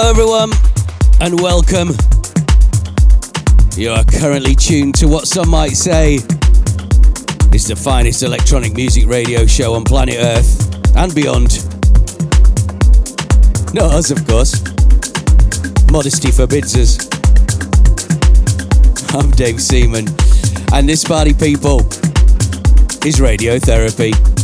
Hello, everyone, and welcome. You are currently tuned to what some might say is the finest electronic music radio show on planet Earth and beyond. Not us, of course. Modesty forbids us. I'm Dave Seaman, and this party people is radiotherapy.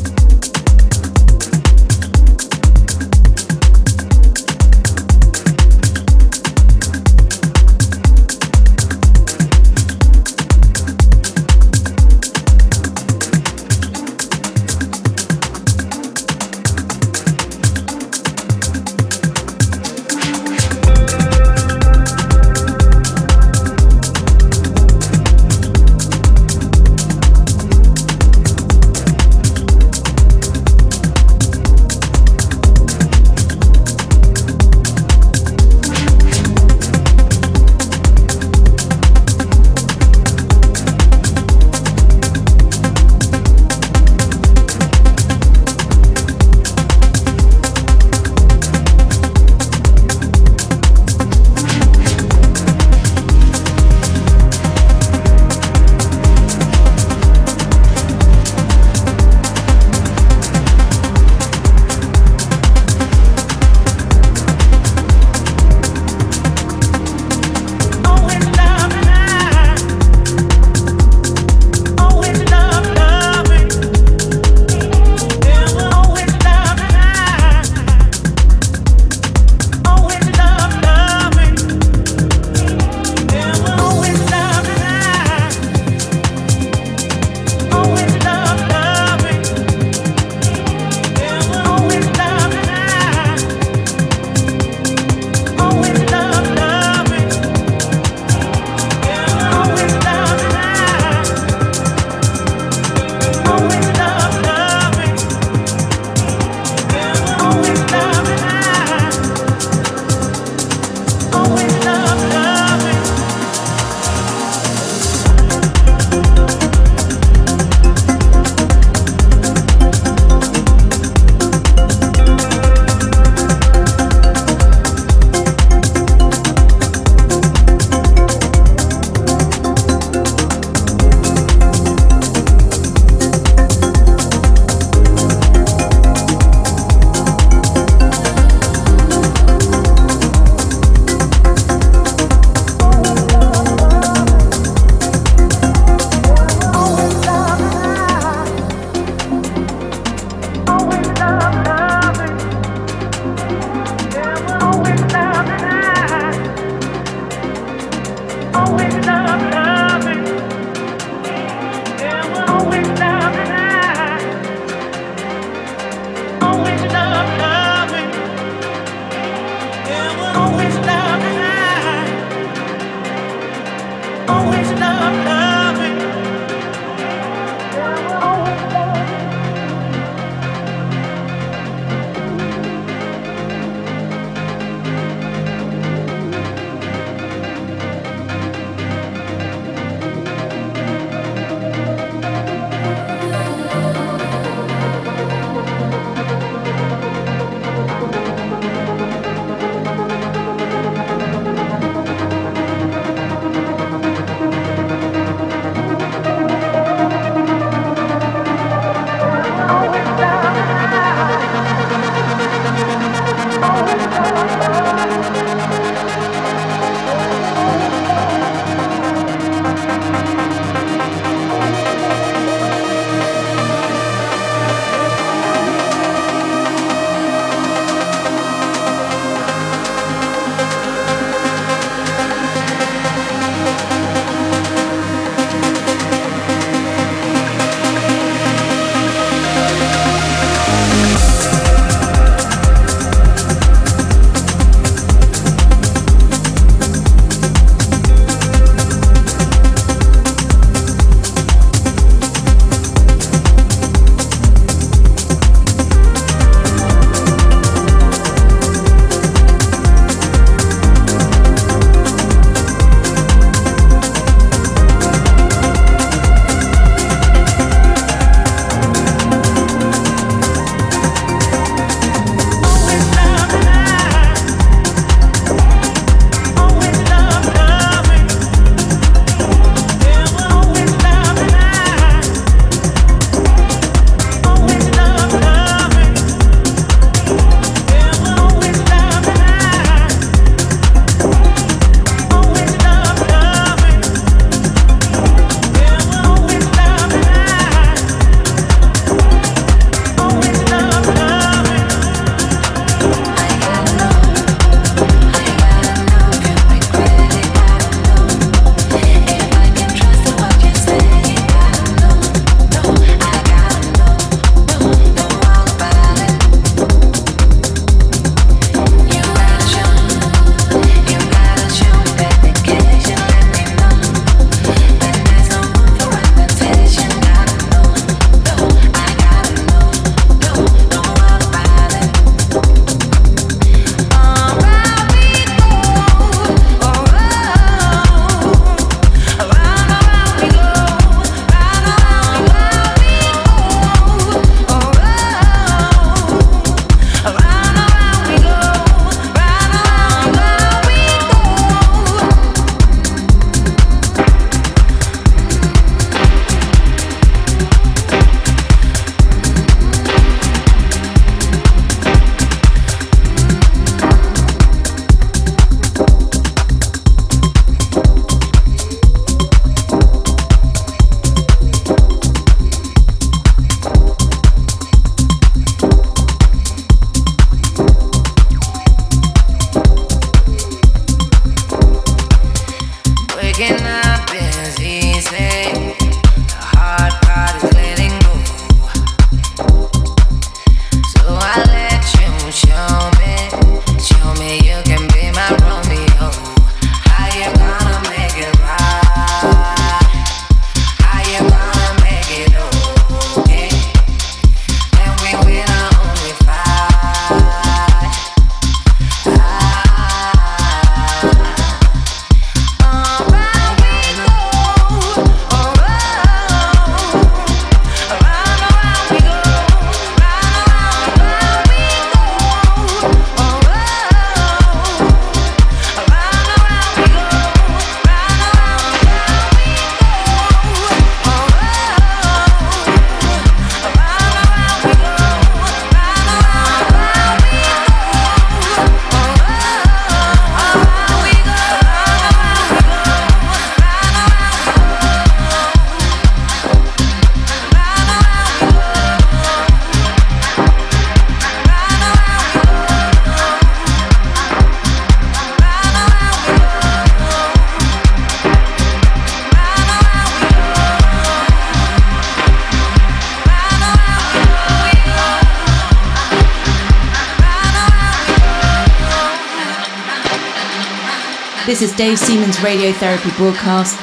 This is Dave Seaman's Radiotherapy broadcast,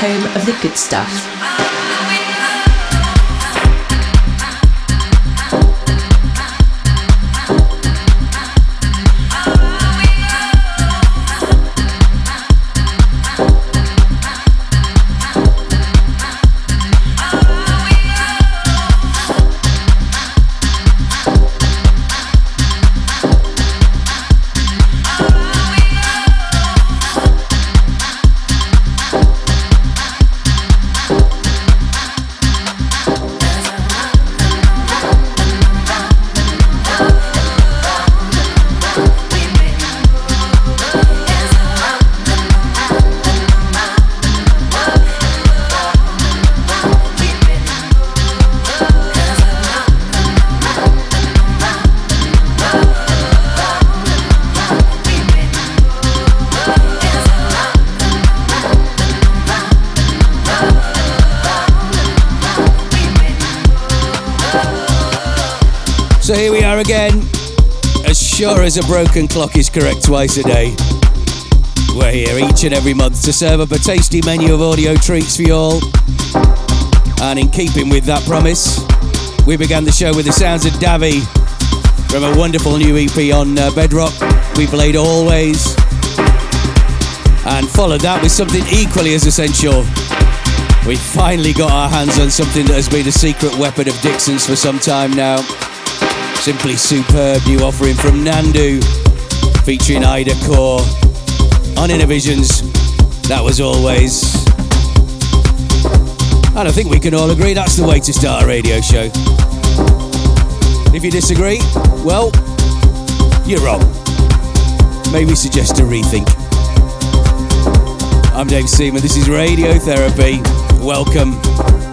home of the good stuff. As a broken clock is correct twice a day. We're here each and every month to serve up a tasty menu of audio treats for you all. And in keeping with that promise, we began the show with the sounds of Davi from a wonderful new EP on uh, Bedrock. We played Always. And followed that with something equally as essential. We finally got our hands on something that has been a secret weapon of Dixon's for some time now. Simply superb new offering from Nandu, featuring Ida Corr on Innervisions. That was always. And I think we can all agree that's the way to start a radio show. If you disagree, well, you're wrong. Maybe suggest a rethink. I'm Dave Seaman, this is Radiotherapy. Welcome.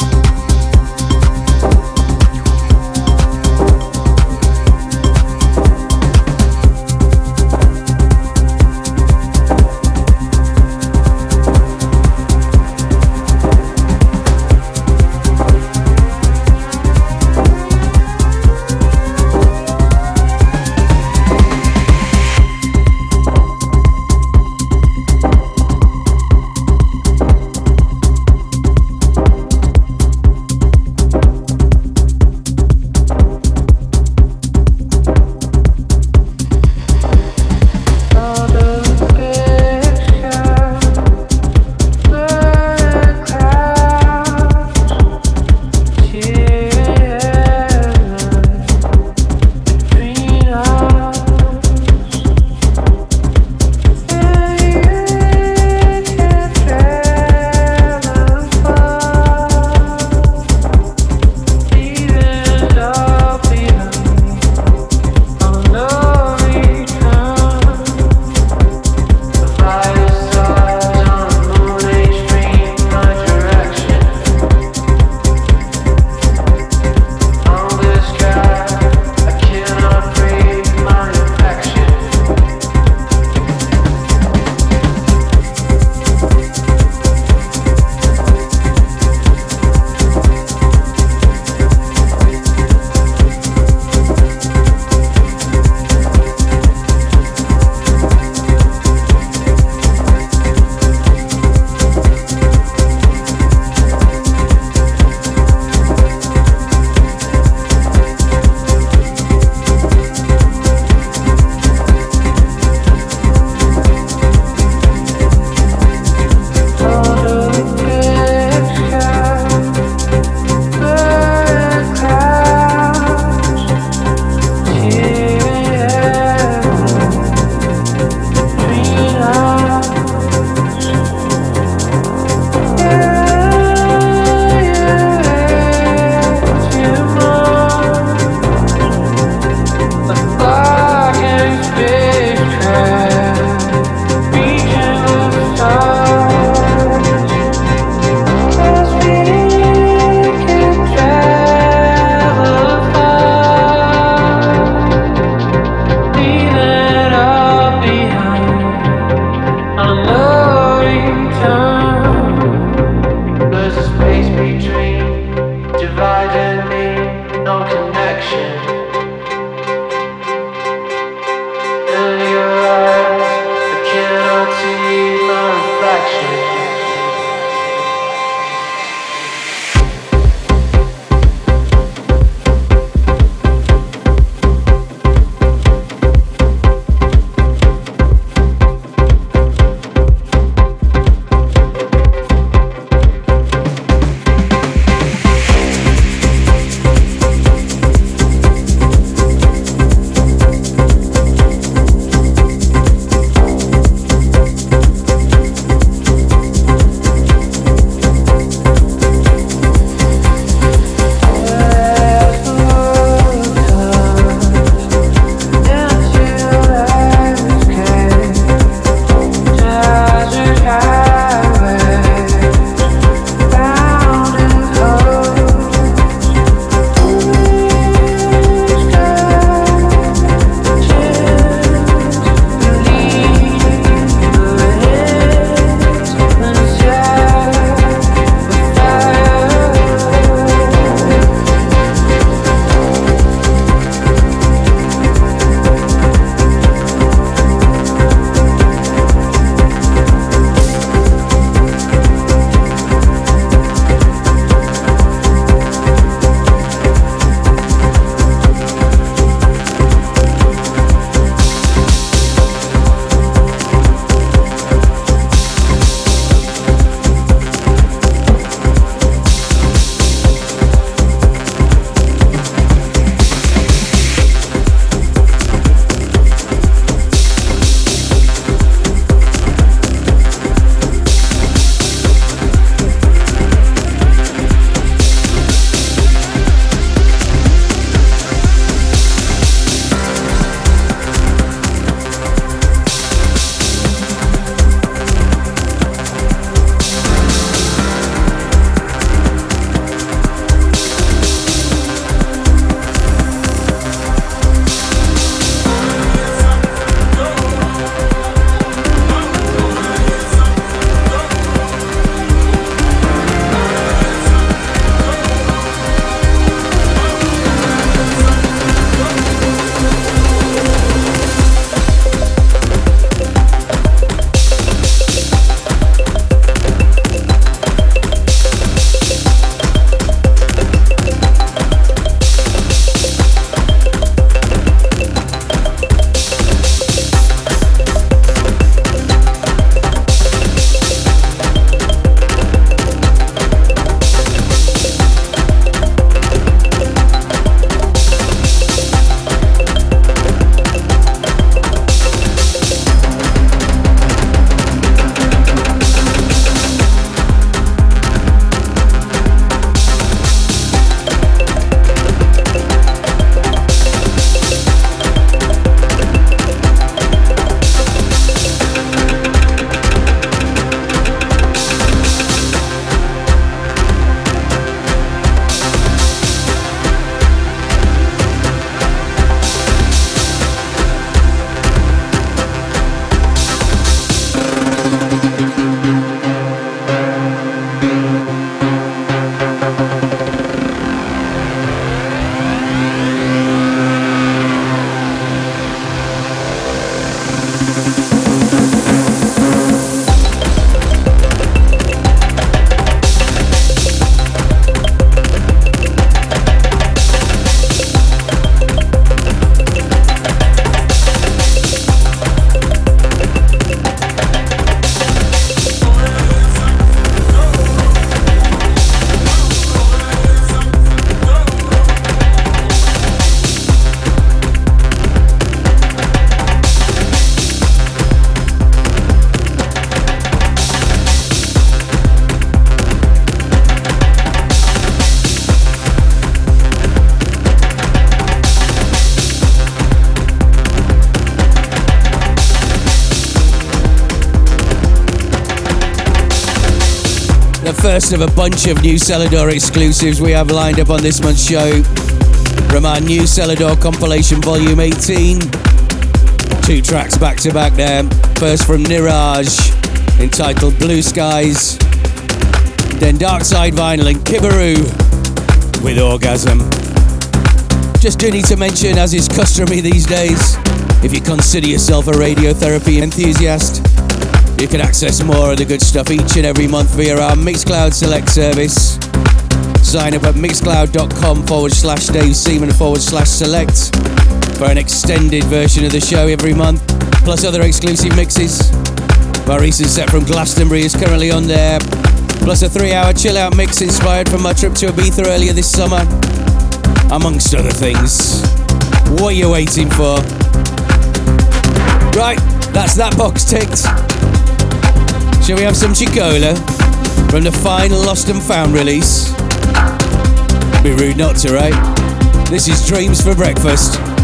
Of a bunch of new Selador exclusives we have lined up on this month's show from our new Selador compilation volume 18. Two tracks back to back there. First from Niraj, entitled Blue Skies. Then Darksidevinyl and Kiberu with Orgasm. Just do need to mention, as is customary these days, if you consider yourself a radiotherapy enthusiast, you can access more of the good stuff each and every month via our Mixcloud Select service. Sign up at mixcloud.com forward slash Dave Seaman forward slash select for an extended version of the show every month, plus other exclusive mixes. My recent set from Glastonbury is currently on there, plus a three hour chill out mix inspired from my trip to Ibiza earlier this summer, amongst other things. What are you waiting for? Right, that's that box ticked. Shall we have some Chicola from the final Lost and Found release? Be rude not to, right? This is Dreams for Breakfast.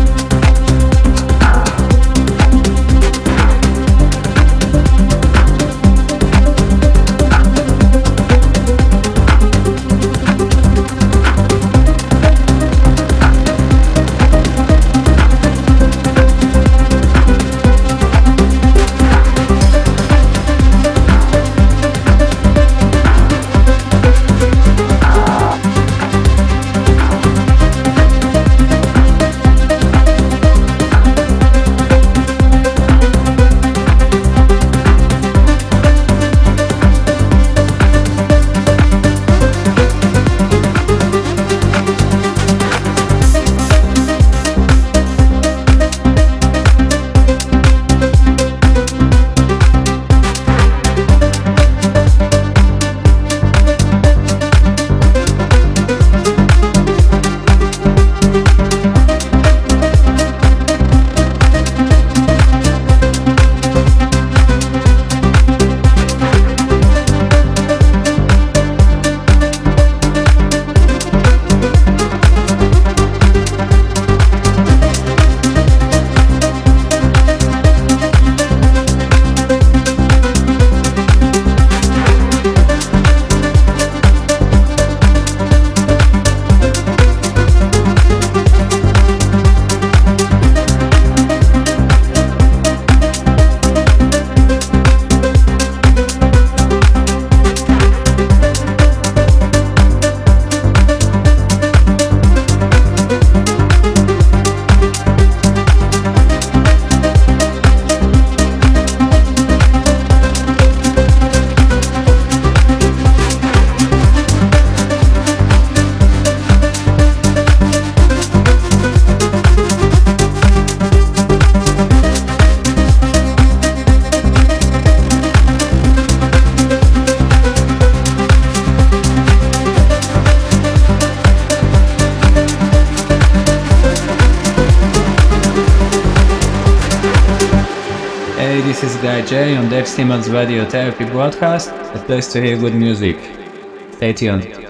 Seaman's Radio Therapy broadcast, a place to hear good music. Stay tuned.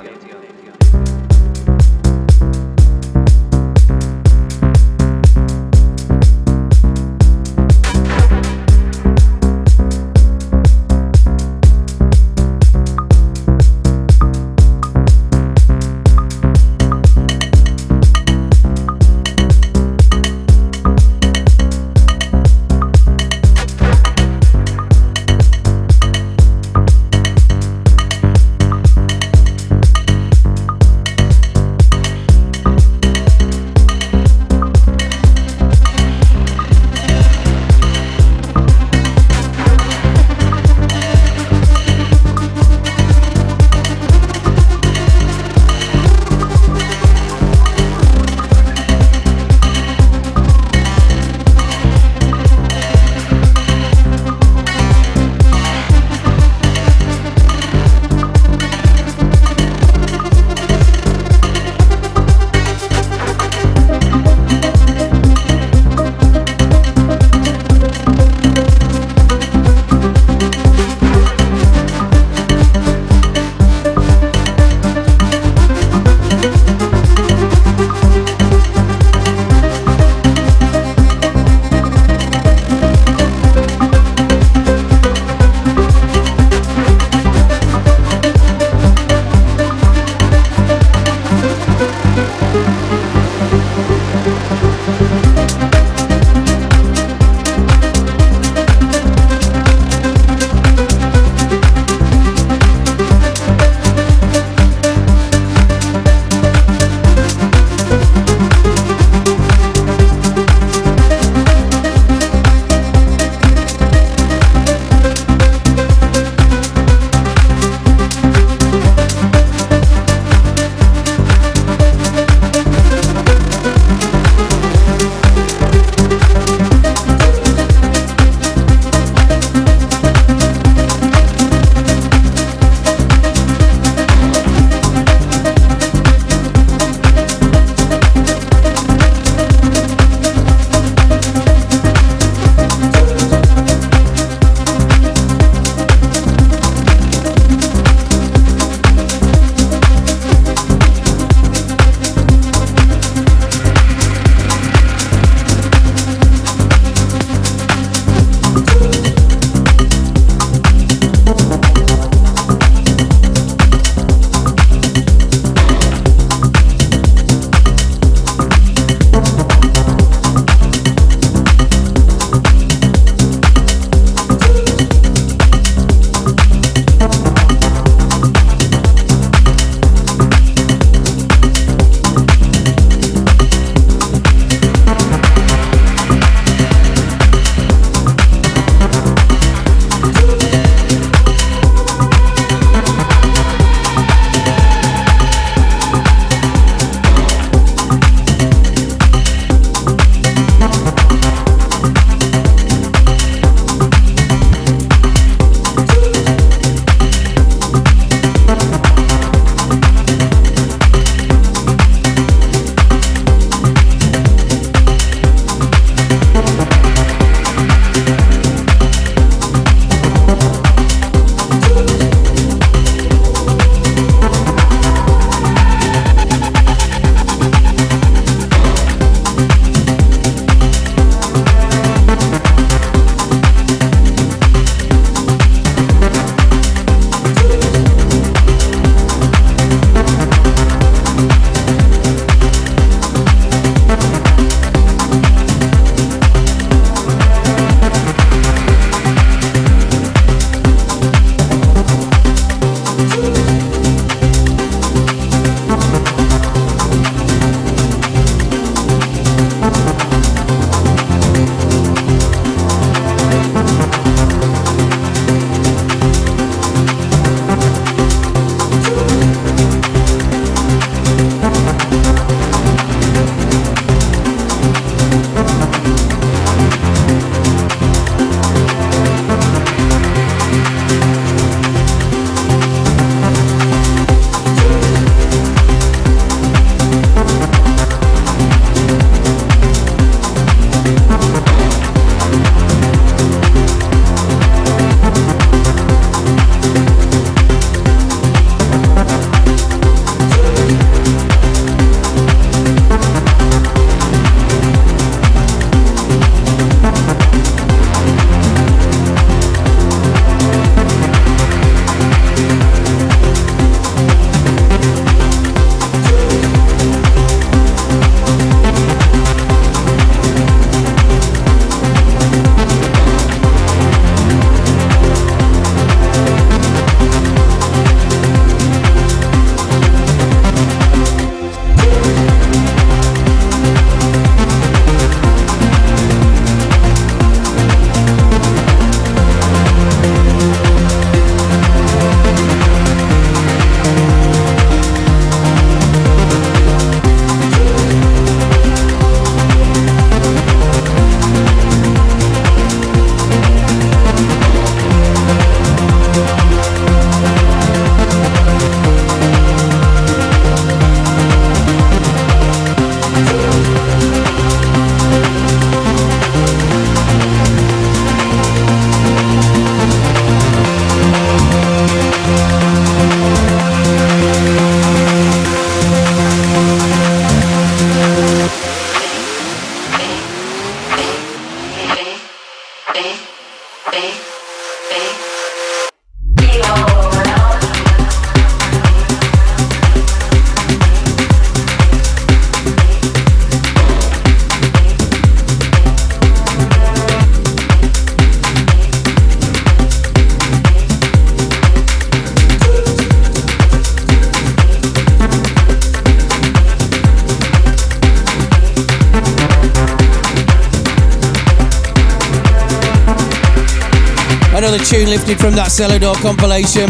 Tune lifted from that Selador compilation.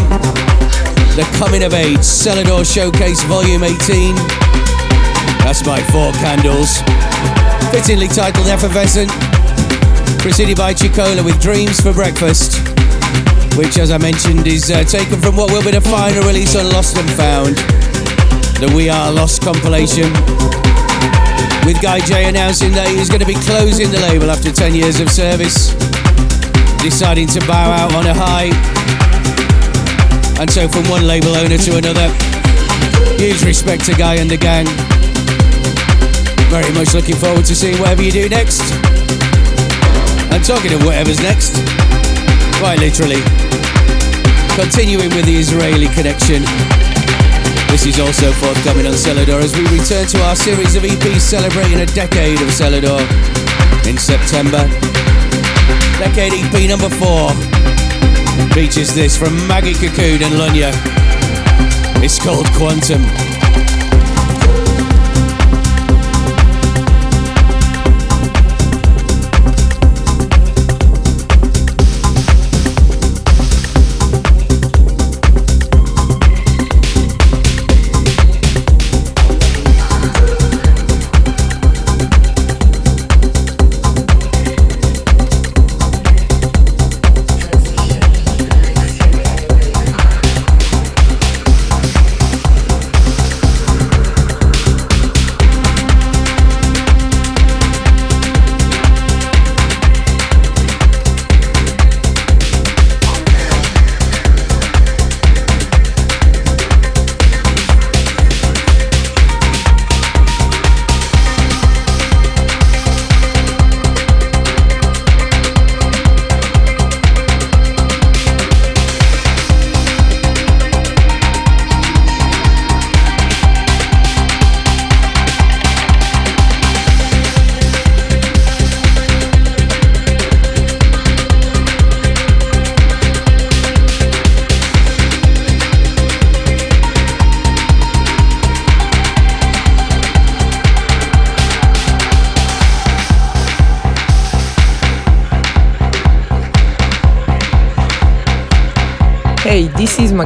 The Coming of Age Selador Showcase Volume 18. That's my four candles. Fittingly titled Effervescent. Preceded by Chicola with Dreams for Breakfast. Which, as I mentioned, is uh, taken from what will be the final release on Lost and Found. The We Are Lost compilation. With Guy J announcing that he's going to be closing the label after 10 years of service deciding to bow out on a high. And so, from one label owner to another, huge respect to Guy and the gang. Very much looking forward to seeing whatever you do next. And talking of whatever's next, quite literally. Continuing with the Israeli connection, this is also forthcoming on Selador as we return to our series of EPs celebrating a decade of Selador in September. Decade EP number four features this from Magit Cacoon and Lonya. It's called Quantum.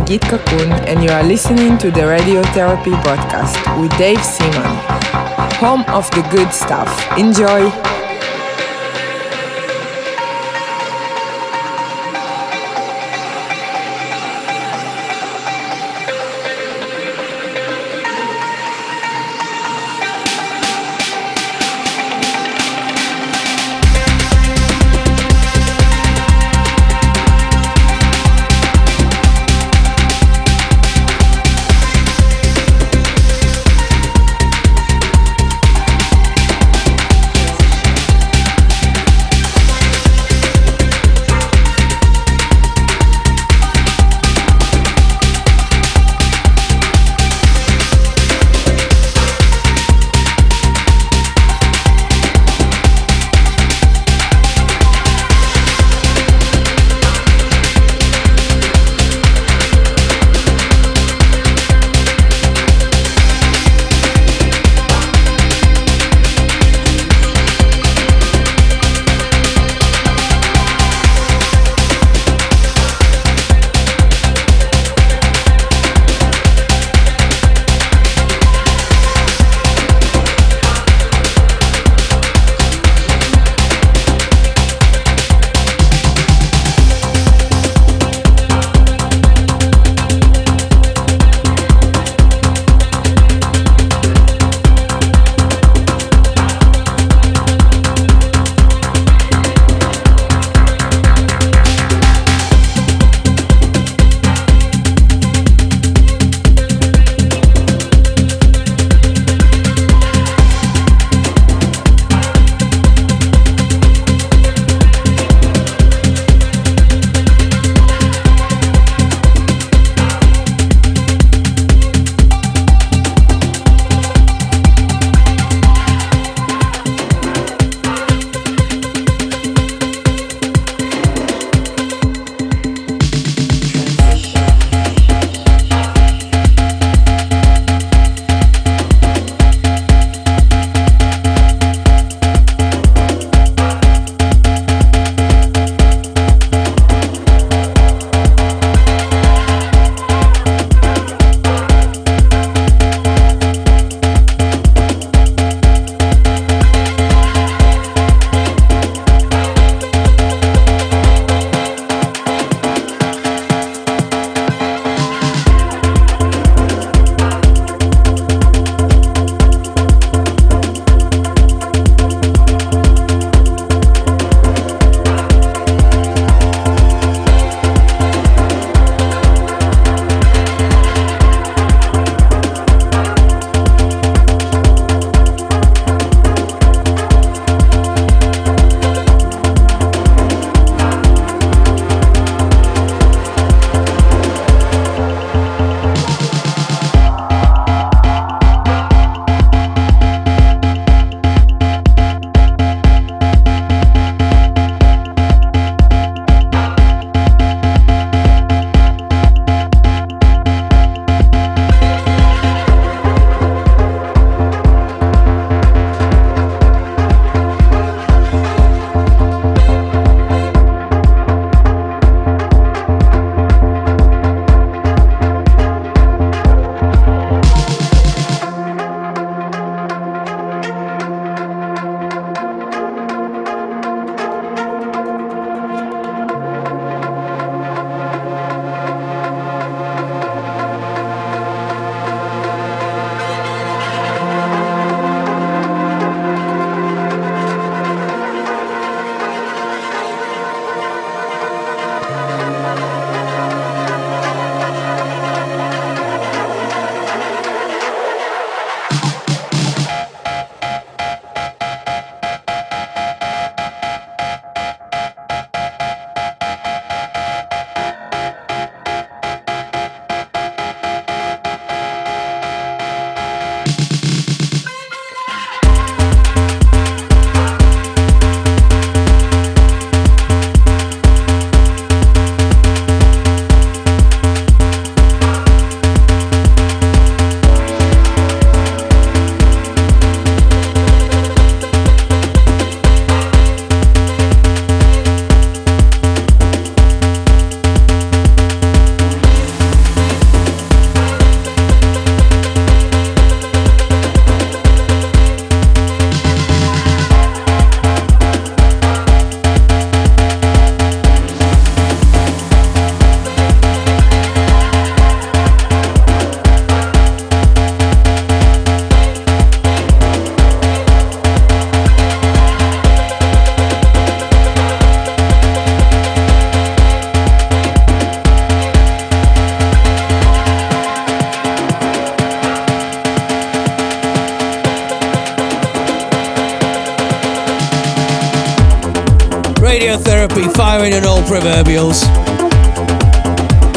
Is Cacoon, and you are listening to the Radiotherapy broadcast with Dave Seaman, home of the good stuff. Enjoy!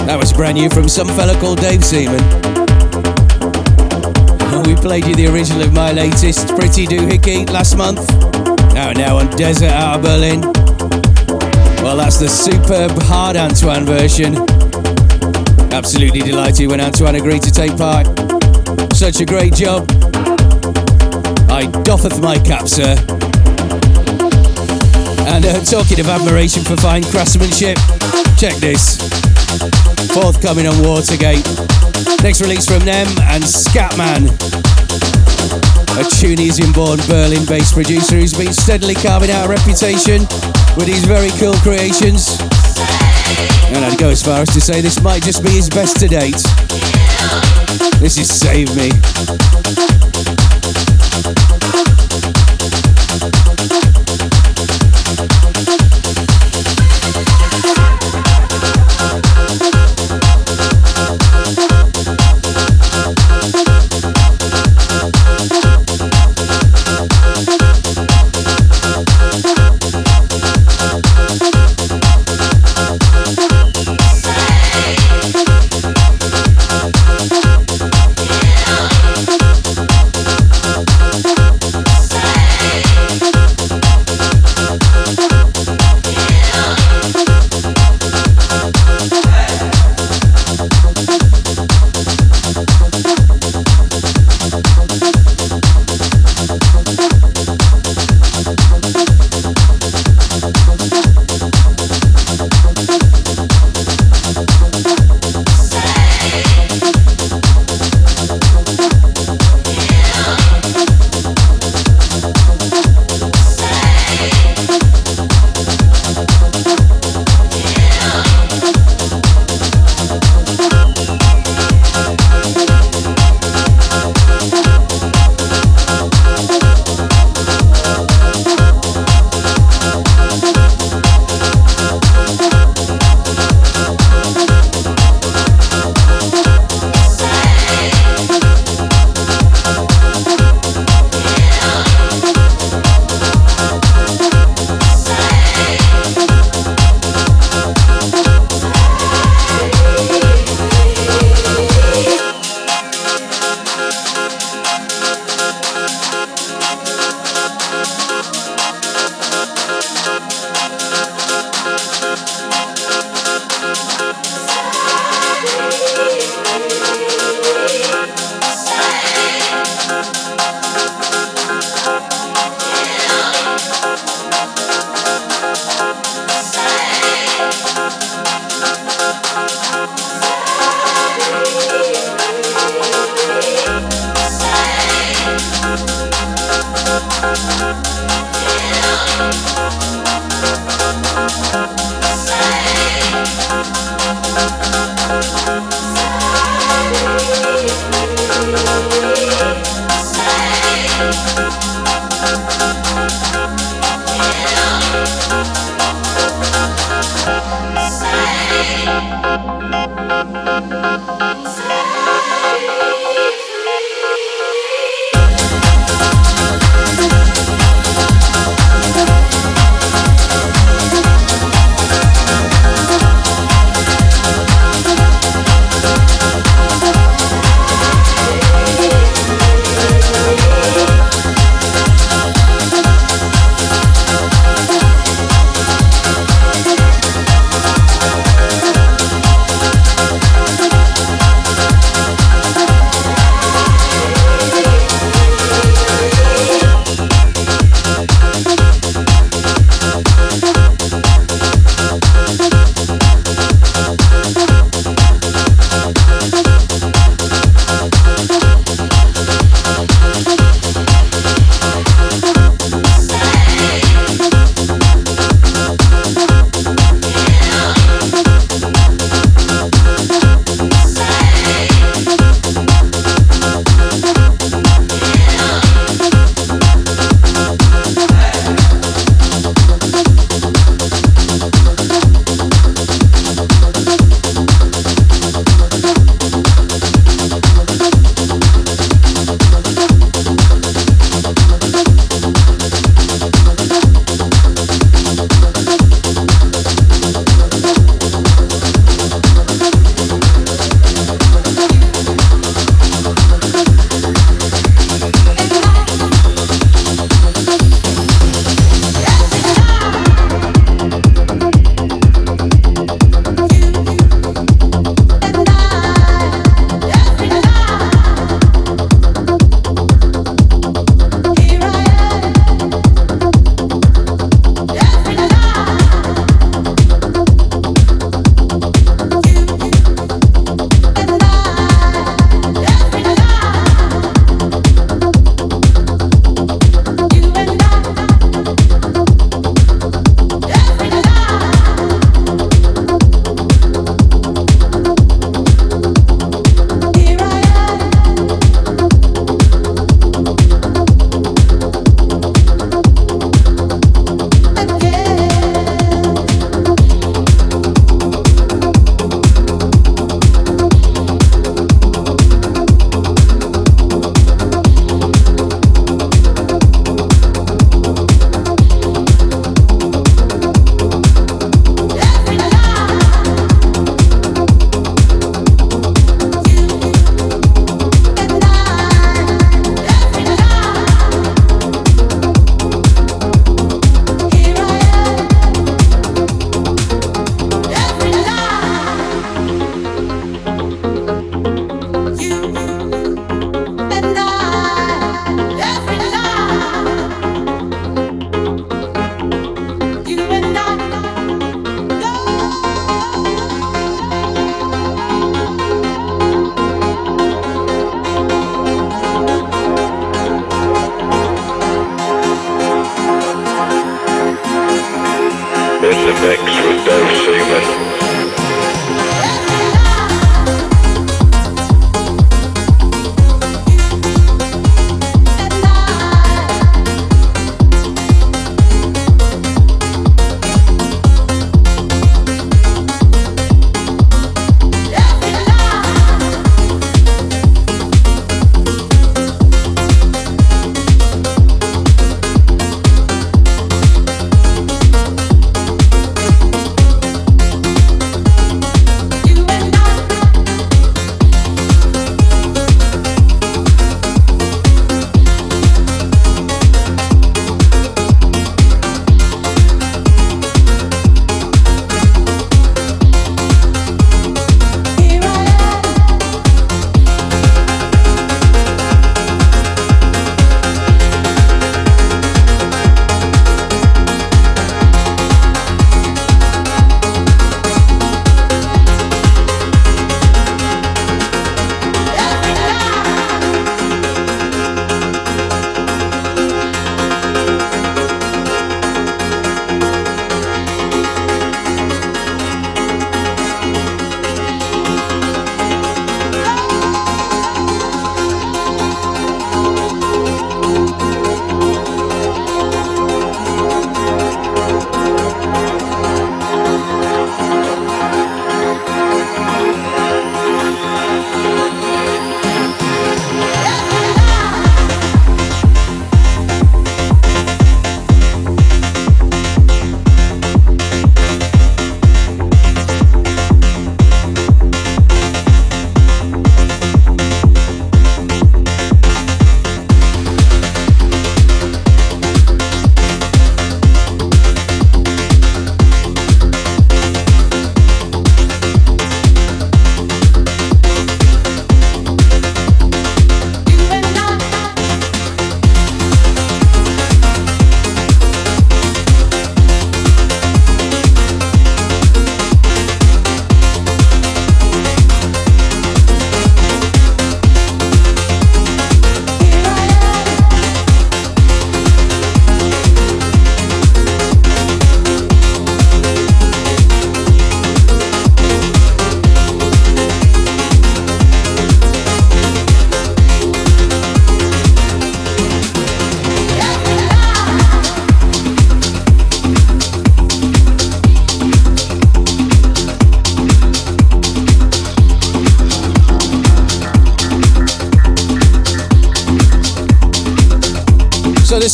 That was brand new from some fella called Dave Seaman. We played you the original of my latest, Pretty Doohickey, last month. Now, now on Dessert out of Berlin. Well, that's the superb Hardt Antoine version. Absolutely delighted when Antoine agreed to take part. Such a great job. I doffeth my cap, sir. And uh, talking of admiration for fine craftsmanship, check this. Forthcoming on Watergate. Next release from them and Skatman. A Tunisian born Berlin based producer who's been steadily carving out a reputation with his very cool creations. And I'd go as far as to say this might just be his best to date. This is Save Me.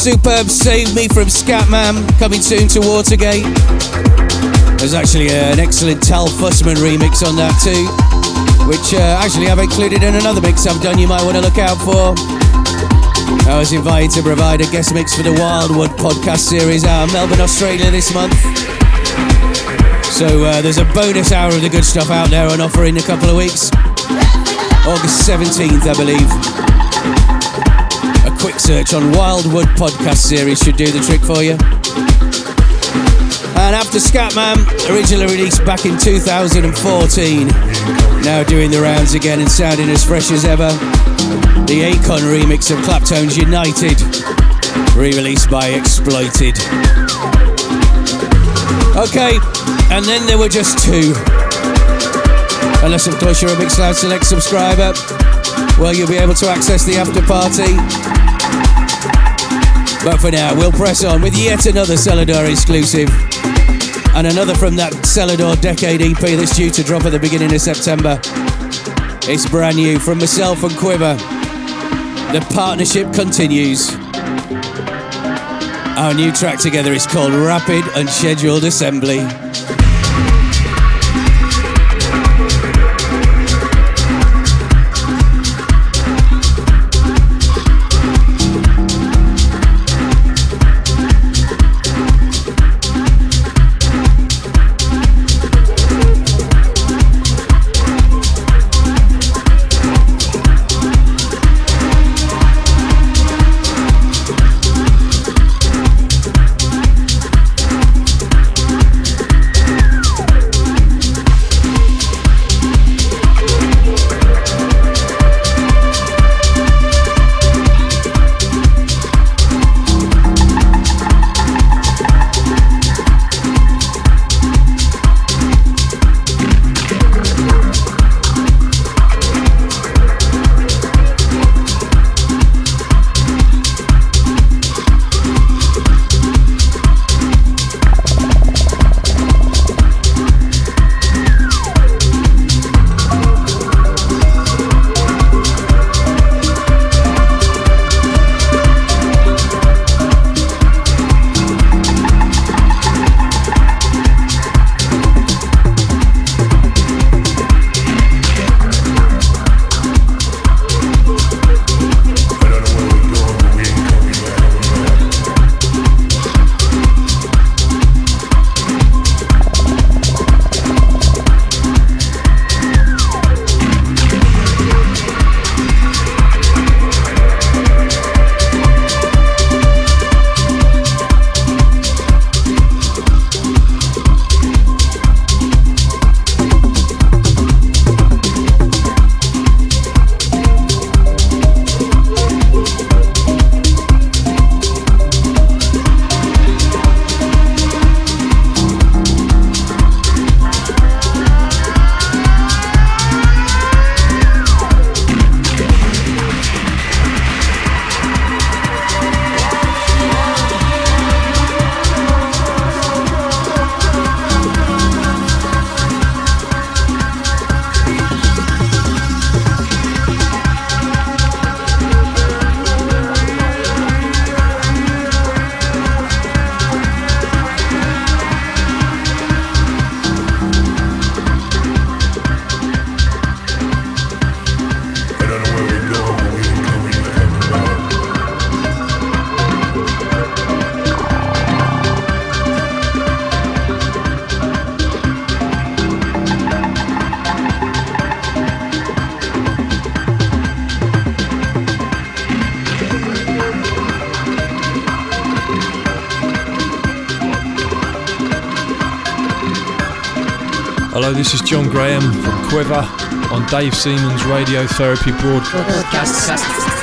Superb Save Me from Skatman, coming soon to Watergate. There's actually an excellent Tal Fussman remix on that too, which uh, actually I've included in another mix I've done you might want to look out for. I was invited to provide a guest mix for the Wildwood podcast series out of Melbourne, Australia this month. So uh, there's a bonus hour of the good stuff out there on offer in a couple of weeks. August 17th, I believe quick search on Wildwood podcast series should do the trick for you. And after Skatman, originally released back in 2014, now doing the rounds again and sounding as fresh as ever, the AIKON remix of Claptone's United, re-released by Exploited. Okay, and then there were just two. Unless of course you're a Big Mixcloud Select subscriber, well you'll be able to access the after party but for now, we'll press on with yet another Selador exclusive. And another from that Selador Decade EP that's due to drop at the beginning of September. It's brand new from myself and Quivver. The partnership continues. Our new track together is called Rapid Unscheduled Assembly. John Graham from Quivver on Dave Seaman's Radiotherapy broadcast.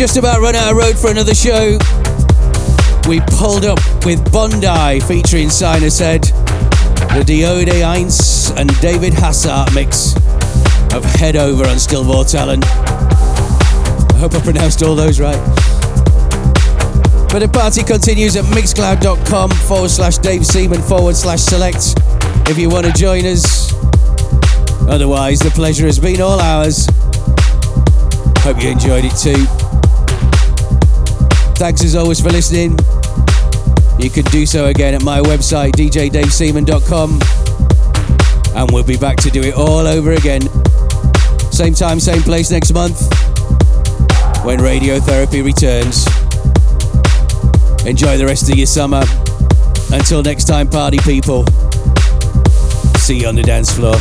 Just about run out of road for another show. We pulled up with Bondi featuring Sinus Head, the Diode Eins and David Hasert mix of Head Over on Still Talent. I hope I pronounced all those right. But the party continues at mixcloud.com forward slash Dave Seaman forward slash select if you want to join us. Otherwise, the pleasure has been all ours. Hope you enjoyed it too. Thanks as always for listening. You can do so again at my website, djdaveseaman.com. And we'll be back to do it all over again. Same time, same place next month when radiotherapy returns. Enjoy the rest of your summer. Until next time, party people. See you on the dance floor.